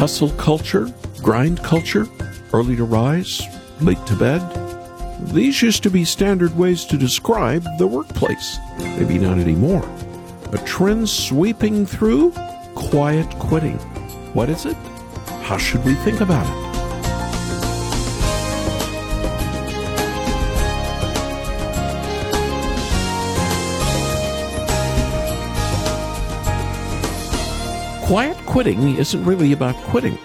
Hustle culture, grind culture, early to rise, late to bed. These used to be standard ways to describe the workplace. Maybe not anymore. A trend sweeping through quiet quitting. What is it? How should we think about it? Quiet quitting isn't really about quitting.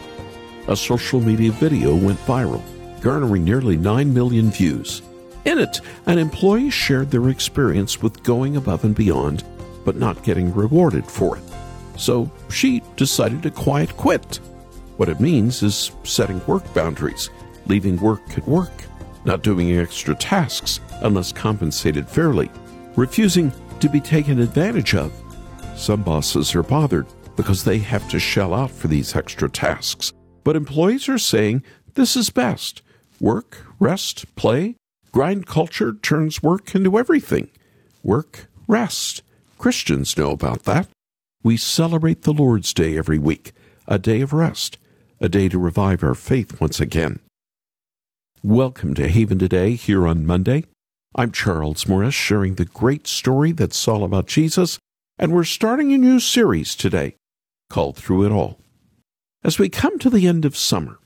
A social media video went viral, garnering nearly 9 million views. In it, an employee shared their experience with going above and beyond, but not getting rewarded for it. So she decided to quiet quit. What it means is setting work boundaries, leaving work at work, not doing extra tasks unless compensated fairly, refusing to be taken advantage of. Some bosses are bothered because they have to shell out for these extra tasks. But employees are saying this is best. Work, rest, play. Grind culture turns work into everything. Work, rest. Christians know about that. We celebrate the Lord's Day every week, a day of rest, a day to revive our faith once again. Welcome to Haven Today here on Monday. I'm Charles Morris, sharing the great story that's all about Jesus, and we're starting a new series today called Through It All. As we come to the end of summer,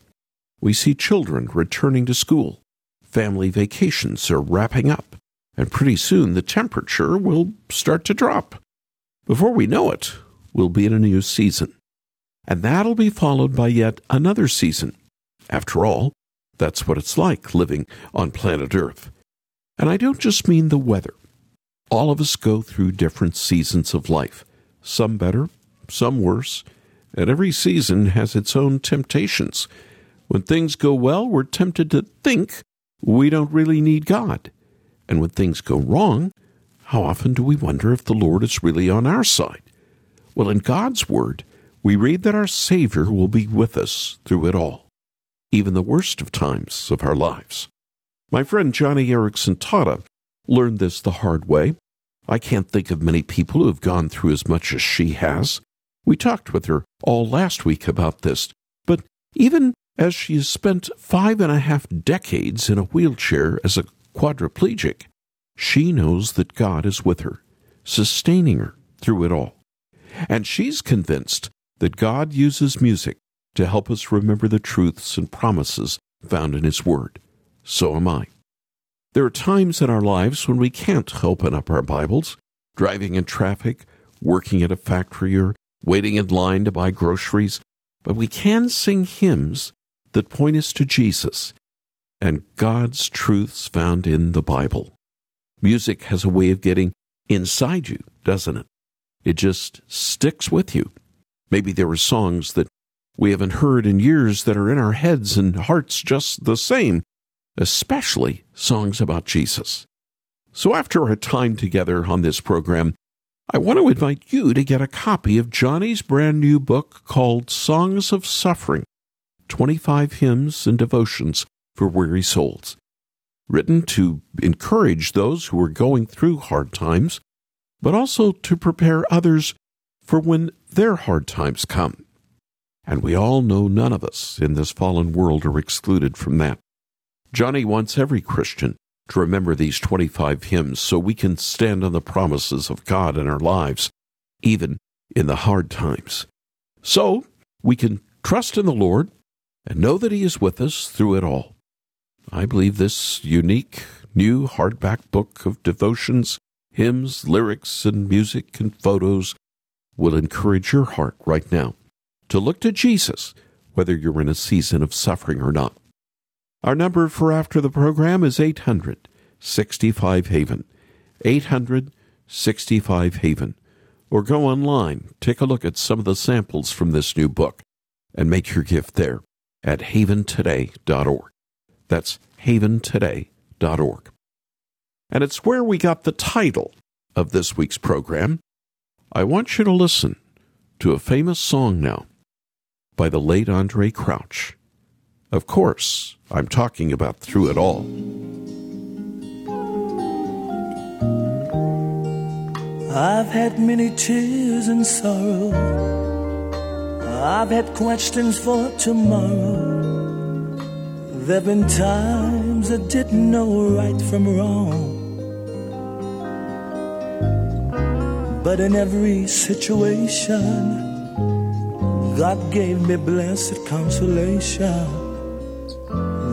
we see children returning to school. Family vacations are wrapping up, and pretty soon the temperature will start to drop. Before we know it, we'll be in a new season. And that'll be followed by yet another season. After all, that's what it's like living on planet Earth. And I don't just mean the weather. All of us go through different seasons of life, some better, some worse, and every season has its own temptations. When things go well, we're tempted to think we don't really need God. And when things go wrong, how often do we wonder if the Lord is really on our side? Well, in God's Word, we read that our Savior will be with us through it all, even the worst of times of our lives. My friend Joni Eareckson Tada learned this the hard way. I can't think of many people who have gone through as much as she has. We talked with her all last week about this, but even as she has spent five and a half decades in a wheelchair as a quadriplegic, she knows that God is with her, sustaining her through it all. And she's convinced that God uses music to help us remember the truths and promises found in His Word. So am I. There are times in our lives when we can't open up our Bibles, driving in traffic, working at a factory, or waiting in line to buy groceries, but we can sing hymns that point us to Jesus and God's truths found in the Bible. Music has a way of getting inside you, doesn't it? It just sticks with you. Maybe there are songs that we haven't heard in years that are in our heads and hearts just the same, especially songs about Jesus. So after our time together on this program, I want to invite you to get a copy of Joni's brand new book called Songs of Suffering 25 Hymns and Devotions for Weary Souls. Written to encourage those who are going through hard times, but also to prepare others for when their hard times come. And we all know none of us in this fallen world are excluded from that. Johnny wants every Christian to remember these 25 hymns so we can stand on the promises of God in our lives, even in the hard times. So we can trust in the Lord and know that He is with us through it all. I believe this unique new hardback book of devotions, hymns, lyrics, and music and photos will encourage your heart right now to look to Jesus, whether you're in a season of suffering or not. Our number for after the program is 800 65 Haven. 800 65 Haven. Or go online, take a look at some of the samples from this new book, and make your gift there at haventoday.org. That's haventoday.org. And it's where we got the title of this week's program. I want you to listen to a famous song now by the late Andraé Crouch. Of course, I'm talking about Through It All. I've had many tears and sorrow. I've had questions for tomorrow. There've been times I didn't know right from wrong. But in every situation, God gave me blessed consolation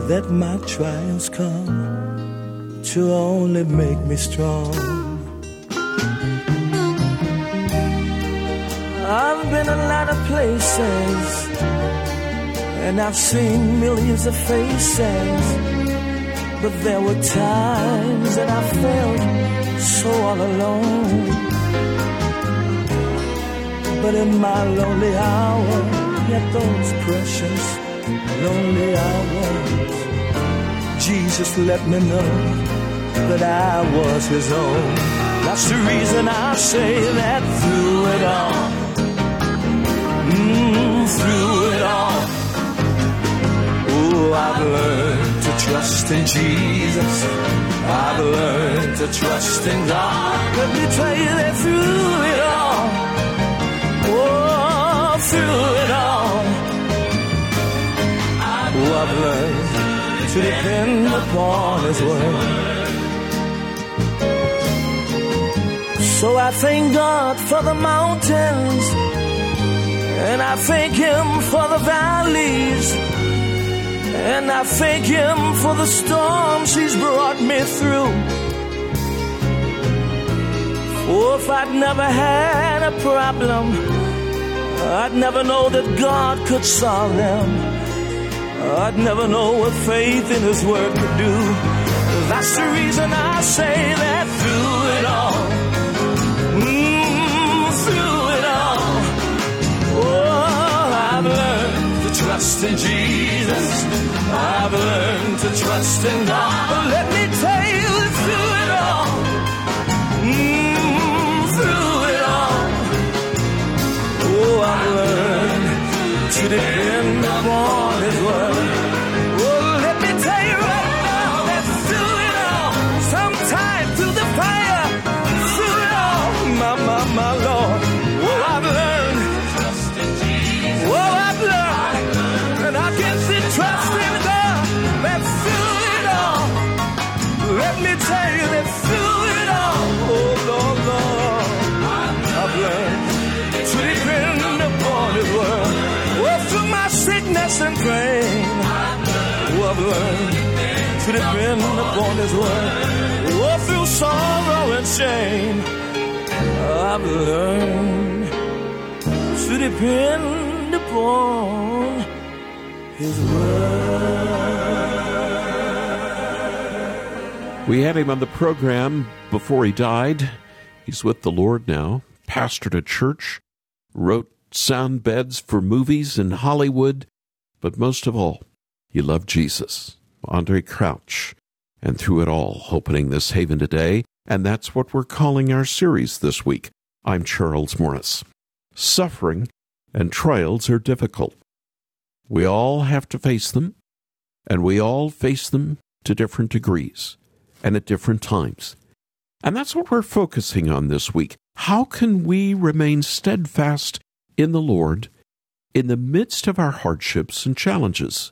that my trials come to only make me strong. I've been a lot of places and I've seen millions of faces, but there were times that I felt so all alone. But in my lonely hour, yet those precious lonely hours, Jesus let me know that I was his own. That's the reason I say that through it all, mm, through it all, oh, I've learned to trust in Jesus. I've learned to trust in God. Let me tell you that through it all oh, through it all. I've learned to depend upon His word. So I thank God for the mountains, and I thank Him for the valleys, and I thank Him for the storms He's brought me through. Oh, if I'd never had a problem, I'd never know that God could solve them. I'd never know what faith in His Word could do. That's the reason I say that through it all, mm, through it all, oh, I've learned to trust in Jesus. I've learned to trust in God. Let me tell you through it all. Learned to depend upon His word. Oh, let me tell you right now that through it all, sometime the fire, through it all, my, my, my Lord. I've learned. I've learned. And I can see trust in God that through it all, let me tell you that through it and oh, I've learned to depend upon His word. Oh, through sorrow and shame, I've learned to depend upon His word. We had him on the program before he died. He's with the Lord now, pastored a church, wrote sound beds for movies in Hollywood, but most of all, he loved Jesus, Andraé Crouch, and through it all, opening this haven today, and that's what we're calling our series this week. I'm Charles Morris. Suffering and trials are difficult. We all have to face them, and we all face them to different degrees and at different times. And that's what we're focusing on this week. How can we remain steadfast in the Lord in the midst of our hardships and challenges?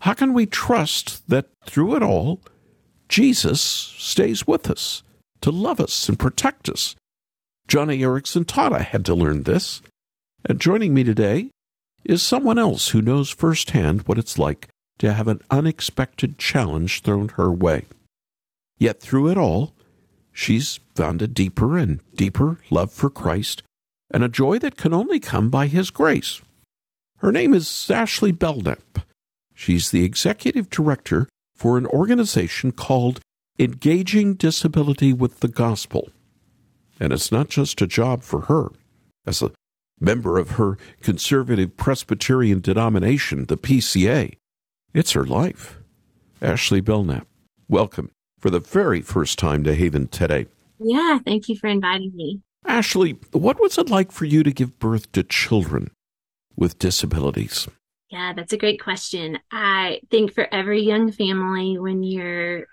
How can we trust that through it all, Jesus stays with us to love us and protect us? Joni Eareckson I had to learn this. And joining me today is someone else who knows firsthand what it's like to have an unexpected challenge thrown her way. Yet through it all, she's found a deeper and deeper love for Christ and a joy that can only come by His grace. Her name is Ashley Belknap. She's the executive director for an organization called Engaging Disability with the Gospel. And it's not just a job for her. As a member of her conservative Presbyterian denomination, the PCA, it's her life. Ashley Belknap, welcome for the very first time to Haven today. Yeah, thank you for inviting me. Ashley, what was it like for you to give birth to children with disabilities? Yeah, that's a great question. I think for every young family when you're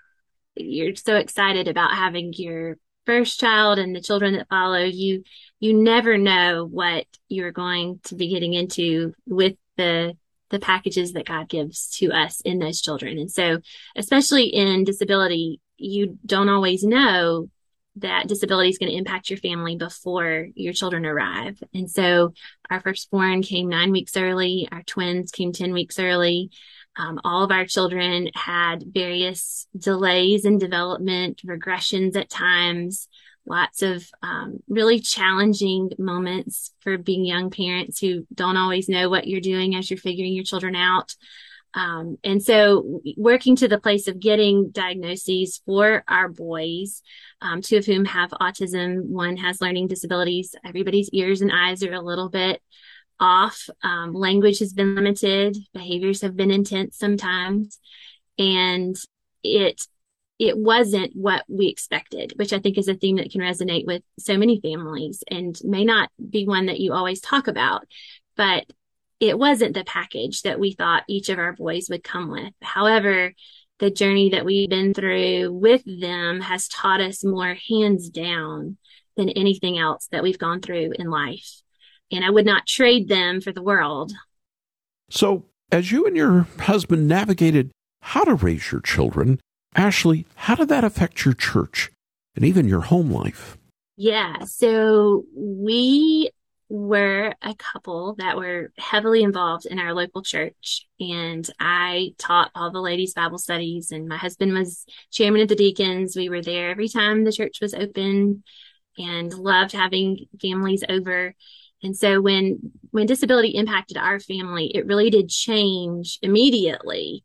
you're so excited about having your first child and the children that follow, you you never know what you're going to be getting into with the the packages that God gives to us in those children. And so, especially in disability, you don't always know that disability is going to impact your family before your children arrive. And so our firstborn came nine weeks early. Our twins came 10 weeks early. Um, all of our children had various delays in development, regressions at times, lots of um, really challenging moments for being young parents who don't always know what you're doing as you're figuring your children out. Um, and so working to the place of getting diagnoses for our boys, um, two of whom have autism, one has learning disabilities. Everybody's ears and eyes are a little bit off. Um, language has been limited. Behaviors have been intense sometimes. And it, it wasn't what we expected, which I think is a theme that can resonate with so many families and may not be one that you always talk about, but it wasn't the package that we thought each of our boys would come with. However, the journey that we've been through with them has taught us more hands down than anything else that we've gone through in life. And I would not trade them for the world. So, as you and your husband navigated how to raise your children, Ashley, how did that affect your church and even your home life? Yeah. So we were a couple that were heavily involved in our local church. And I taught all the ladies' Bible studies, and my husband was chairman of the deacons. We were there every time the church was open and loved having families over. And so when when disability impacted our family, it really did change immediately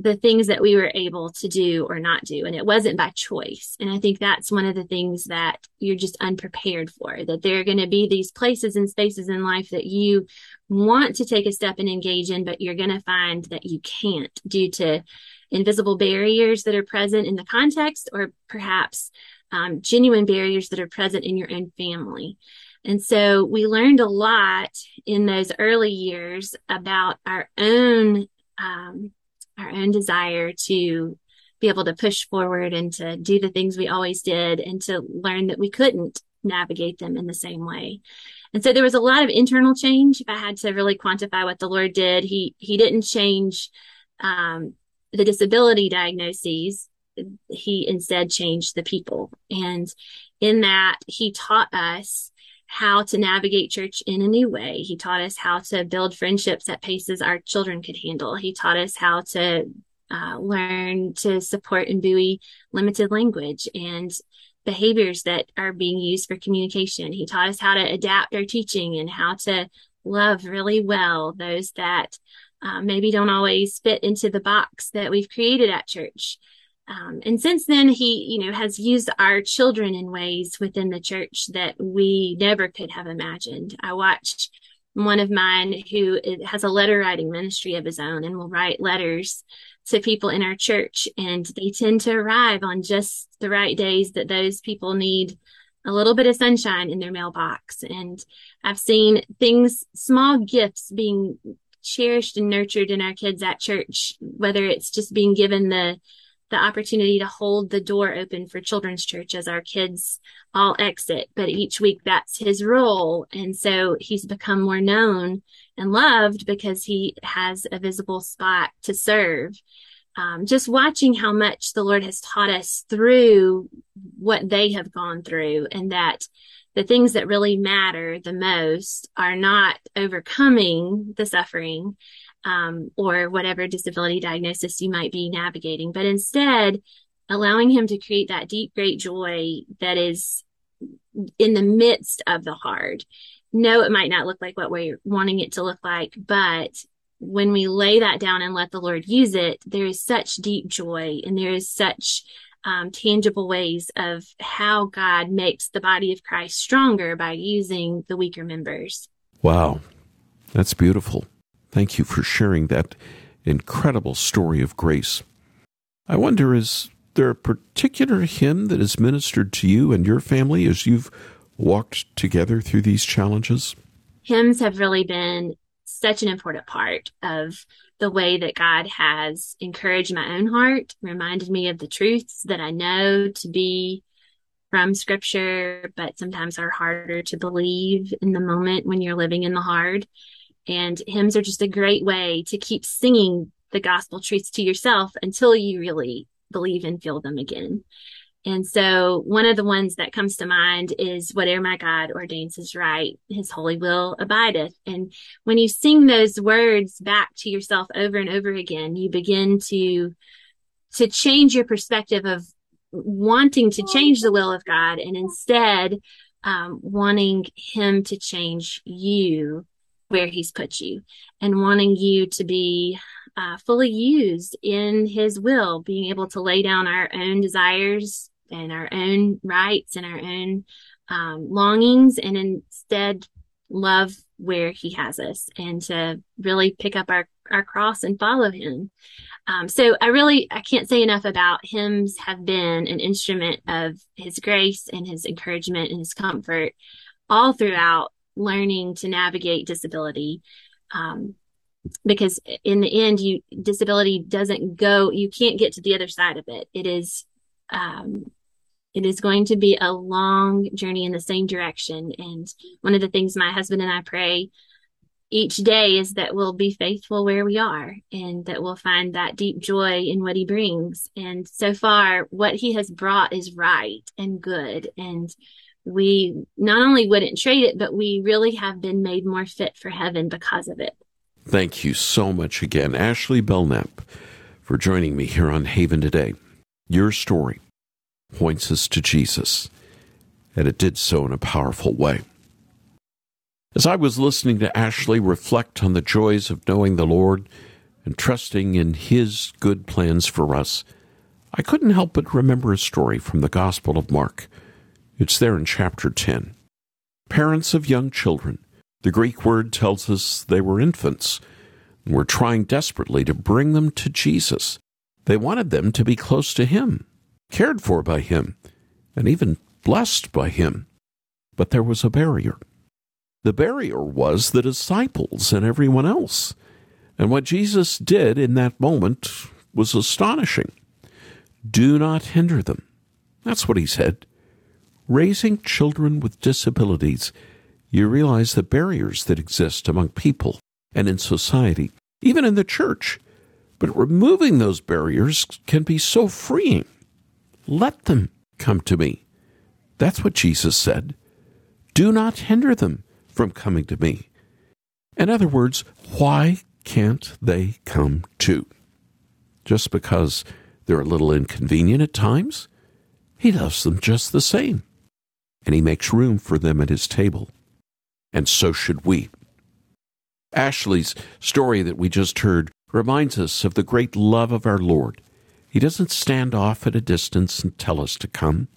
the things that we were able to do or not do. And it wasn't by choice. And I think that's one of the things that you're just unprepared for, that there are going to be these places and spaces in life that you want to take a step and engage in, but you're going to find that you can't due to invisible barriers that are present in the context or perhaps um, genuine barriers that are present in your own family. And so we learned a lot in those early years about our own um, our own desire to be able to push forward and to do the things we always did and to learn that we couldn't navigate them in the same way. And so there was a lot of internal change. If I had to really quantify what the Lord did, he, he didn't change, um, the disability diagnoses. He instead changed the people. And in that, he taught us how to navigate church in a new way. He taught us how to build friendships at paces our children could handle. He taught us how to uh, learn to support and buoy limited language and behaviors that are being used for communication. He taught us how to adapt our teaching and how to love really well those that uh, maybe don't always fit into the box that we've created at church. Um, and since then, he, you know, has used our children in ways within the church that we never could have imagined. I watched one of mine who has a letter writing ministry of his own and will write letters to people in our church. And they tend to arrive on just the right days that those people need a little bit of sunshine in their mailbox. And I've seen things, small gifts being cherished and nurtured in our kids at church, whether it's just being given the the opportunity to hold the door open for children's church as our kids all exit. But each week that's his role. And so he's become more known and loved because he has a visible spot to serve. Um, just watching how much the Lord has taught us through what they have gone through and that the things that really matter the most are not overcoming the suffering um, or whatever disability diagnosis you might be navigating, but instead allowing him to create that deep, great joy that is in the midst of the hard. No, it might not look like what we're wanting it to look like, but when we lay that down and let the Lord use it, there is such deep joy and there is such um, tangible ways of how God makes the body of Christ stronger by using the weaker members. Wow, that's beautiful. Thank you for sharing that incredible story of grace. I wonder, is there a particular hymn that has ministered to you and your family as you've walked together through these challenges? Hymns have really been such an important part of the way that God has encouraged my own heart, reminded me of the truths that I know to be from scripture, but sometimes are harder to believe in the moment when you're living in the hard. And hymns are just a great way to keep singing the gospel truths to yourself until you really believe and feel them again. And so one of the ones that comes to mind is whatever my God ordains is right, his holy will abideth. And when you sing those words back to yourself over and over again, you begin to, to change your perspective of wanting to change the will of God and instead, um, wanting him to change you where he's put you and wanting you to be uh, fully used in his will, being able to lay down our own desires and our own rights and our own um, longings and instead love where he has us and to really pick up our, our cross and follow him. Um, so I really, I can't say enough about hymns have been an instrument of his grace and his encouragement and his comfort all throughout learning to navigate disability. Um, because in the end, you, disability doesn't go, you can't get to the other side of it. It is, um, it is going to be a long journey in the same direction. And one of the things my husband and I pray each day is that we'll be faithful where we are and that we'll find that deep joy in what he brings. And so far, what he has brought is right and good. And we not only wouldn't trade it, but we really have been made more fit for heaven because of it. Thank you so much again, Ashley Belknap, for joining me here on Haven today. Your story points us to Jesus, and it did so in a powerful way. As I was listening to Ashley reflect on the joys of knowing the Lord and trusting in His good plans for us, I couldn't help but remember a story from the Gospel of Mark. It's there in chapter 10. Parents of young children the Greek word tells us they were infants and were trying desperately to bring them to Jesus. They wanted them to be close to Him, cared for by Him, and even blessed by Him. But there was a barrier. The barrier was the disciples and everyone else. And what Jesus did in that moment was astonishing. Do not hinder them. That's what he said. Raising children with disabilities you realize the barriers that exist among people and in society, even in the church. But removing those barriers can be so freeing. Let them come to me. That's what Jesus said. Do not hinder them from coming to me. In other words, why can't they come too? Just because they're a little inconvenient at times? He loves them just the same. And he makes room for them at his table and so should we. Ashley's story that we just heard reminds us of the great love of our Lord. He doesn't stand off at a distance and tell us to come,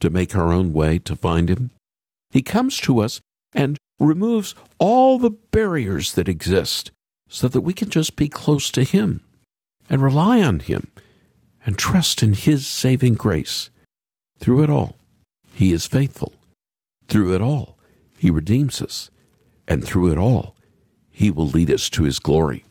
to make our own way to find Him. He comes to us and removes all the barriers that exist so that we can just be close to Him and rely on Him and trust in His saving grace. Through it all, He is faithful. Through it all, he redeems us, and through it all, He will lead us to His glory.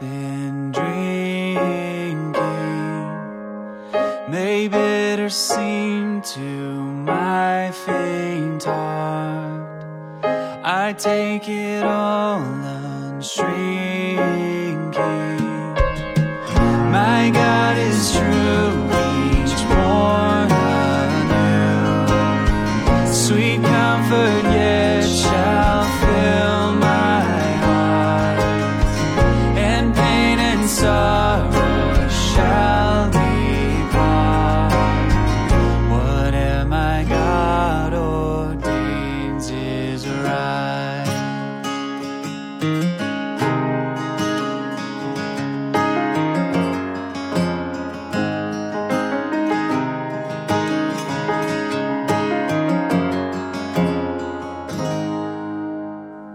In drinking may bitter seem to my faint heart, I take it all unshrinking.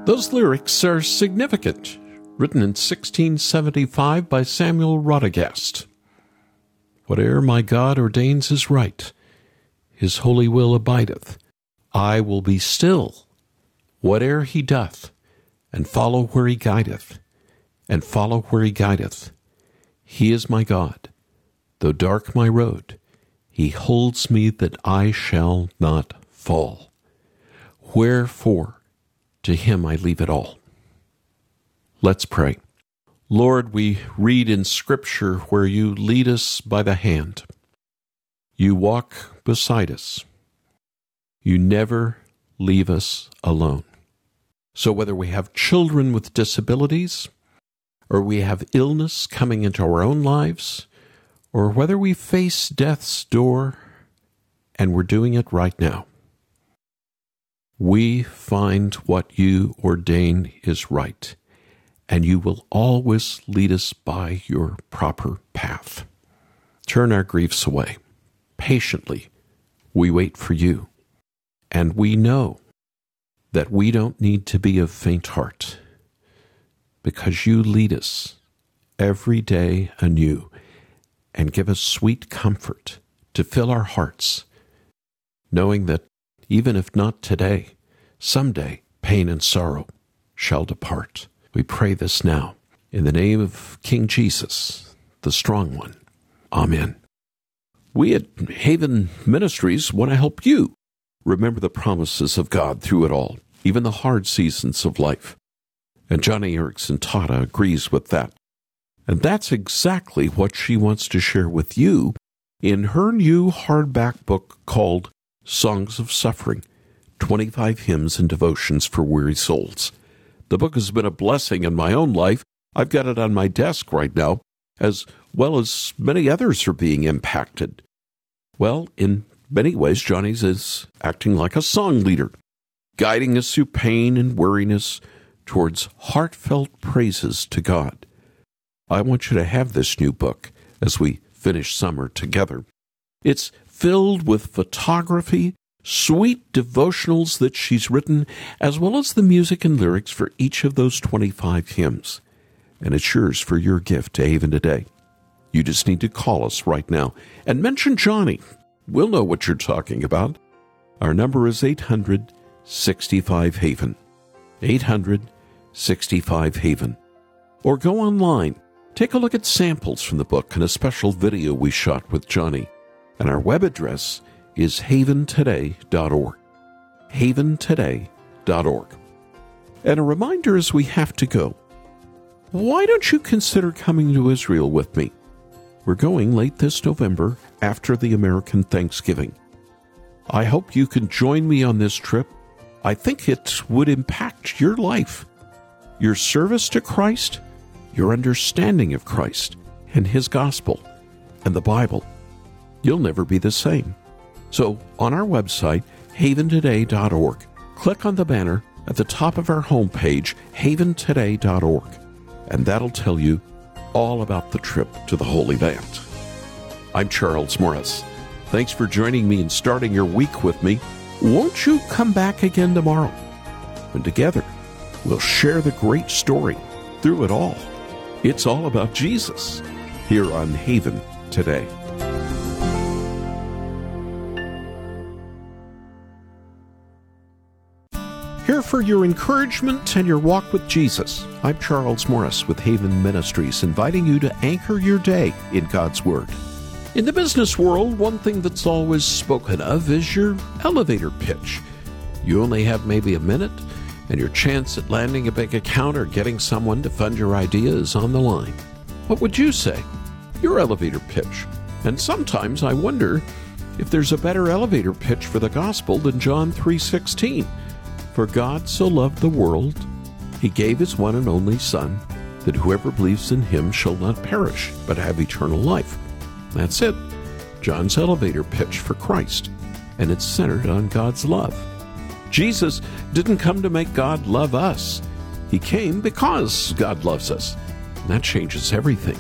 Those lyrics are significant, written in 1675 by Samuel Rodigast. Whate'er my God ordains is right, his holy will abideth. I will be still, whate'er he doth, and follow where he guideth, and follow where he guideth. He is my God. Though dark my road, he holds me that I shall not fall. Wherefore, to him I leave it all. Let's pray. Lord, we read in Scripture where you lead us by the hand. You walk beside us. You never leave us alone. So, whether we have children with disabilities, or we have illness coming into our own lives, or whether we face death's door, and we're doing it right now, we find what you ordain is right, and you will always lead us by your proper path. Turn our griefs away. Patiently, we wait for you, and we know that we don't need to be of faint heart, because you lead us every day anew and give us sweet comfort to fill our hearts, knowing that even if not today, someday pain and sorrow shall depart. We pray this now in the name of King Jesus, the strong one. Amen. We at Haven Ministries want to help you remember the promises of God through it all, even the hard seasons of life. And Joni Eareckson Tada agrees with that. And that's exactly what she wants to share with you in her new hardback book called Songs of Suffering 25 Hymns and Devotions for Weary Souls. The book has been a blessing in my own life. I've got it on my desk right now, as well as many others are being impacted. Well, in many ways, Joni's is acting like a song leader, guiding us through pain and weariness towards heartfelt praises to God. I want you to have this new book as we finish summer together. It's filled with photography, sweet devotionals that she's written, as well as the music and lyrics for each of those 25 hymns. And it's yours for your gift to Haven today. You just need to call us right now and mention Joni. We'll know what you're talking about. Our number is 800 65 Haven. 800 65 Haven. Or go online. Take a look at samples from the book and a special video we shot with Joni. And our web address is haventoday.org. haventoday.org. And a reminder as we have to go why don't you consider coming to Israel with me? We're going late this November after the American Thanksgiving. I hope you can join me on this trip. I think it would impact your life, your service to Christ, your understanding of Christ and His gospel and the Bible. You'll never be the same. So, on our website, haventoday.org, click on the banner at the top of our homepage, haventoday.org and that'll tell you all about the trip to the Holy Land. I'm Charles Morris. Thanks for joining me and starting your week with me. Won't you come back again tomorrow? And together, we'll share the great story through it all. It's all about Jesus here on Haven today. For your encouragement and your walk with Jesus. I'm Charles Morris with Haven Ministries, inviting you to anchor your day in God's Word. In the business world, one thing that's always spoken of is your elevator pitch. You only have maybe a minute, and your chance at landing a big account or getting someone to fund your idea is on the line. What would you say? Your elevator pitch. And sometimes I wonder if there's a better elevator pitch for the gospel than John 3:16 for God so loved the world, he gave his one and only Son, that whoever believes in him shall not perish, but have eternal life. That's it. John's elevator pitch for Christ, and it's centered on God's love. Jesus didn't come to make God love us. He came because God loves us. And that changes everything.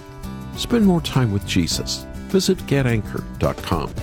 Spend more time with Jesus. Visit getanchor.com.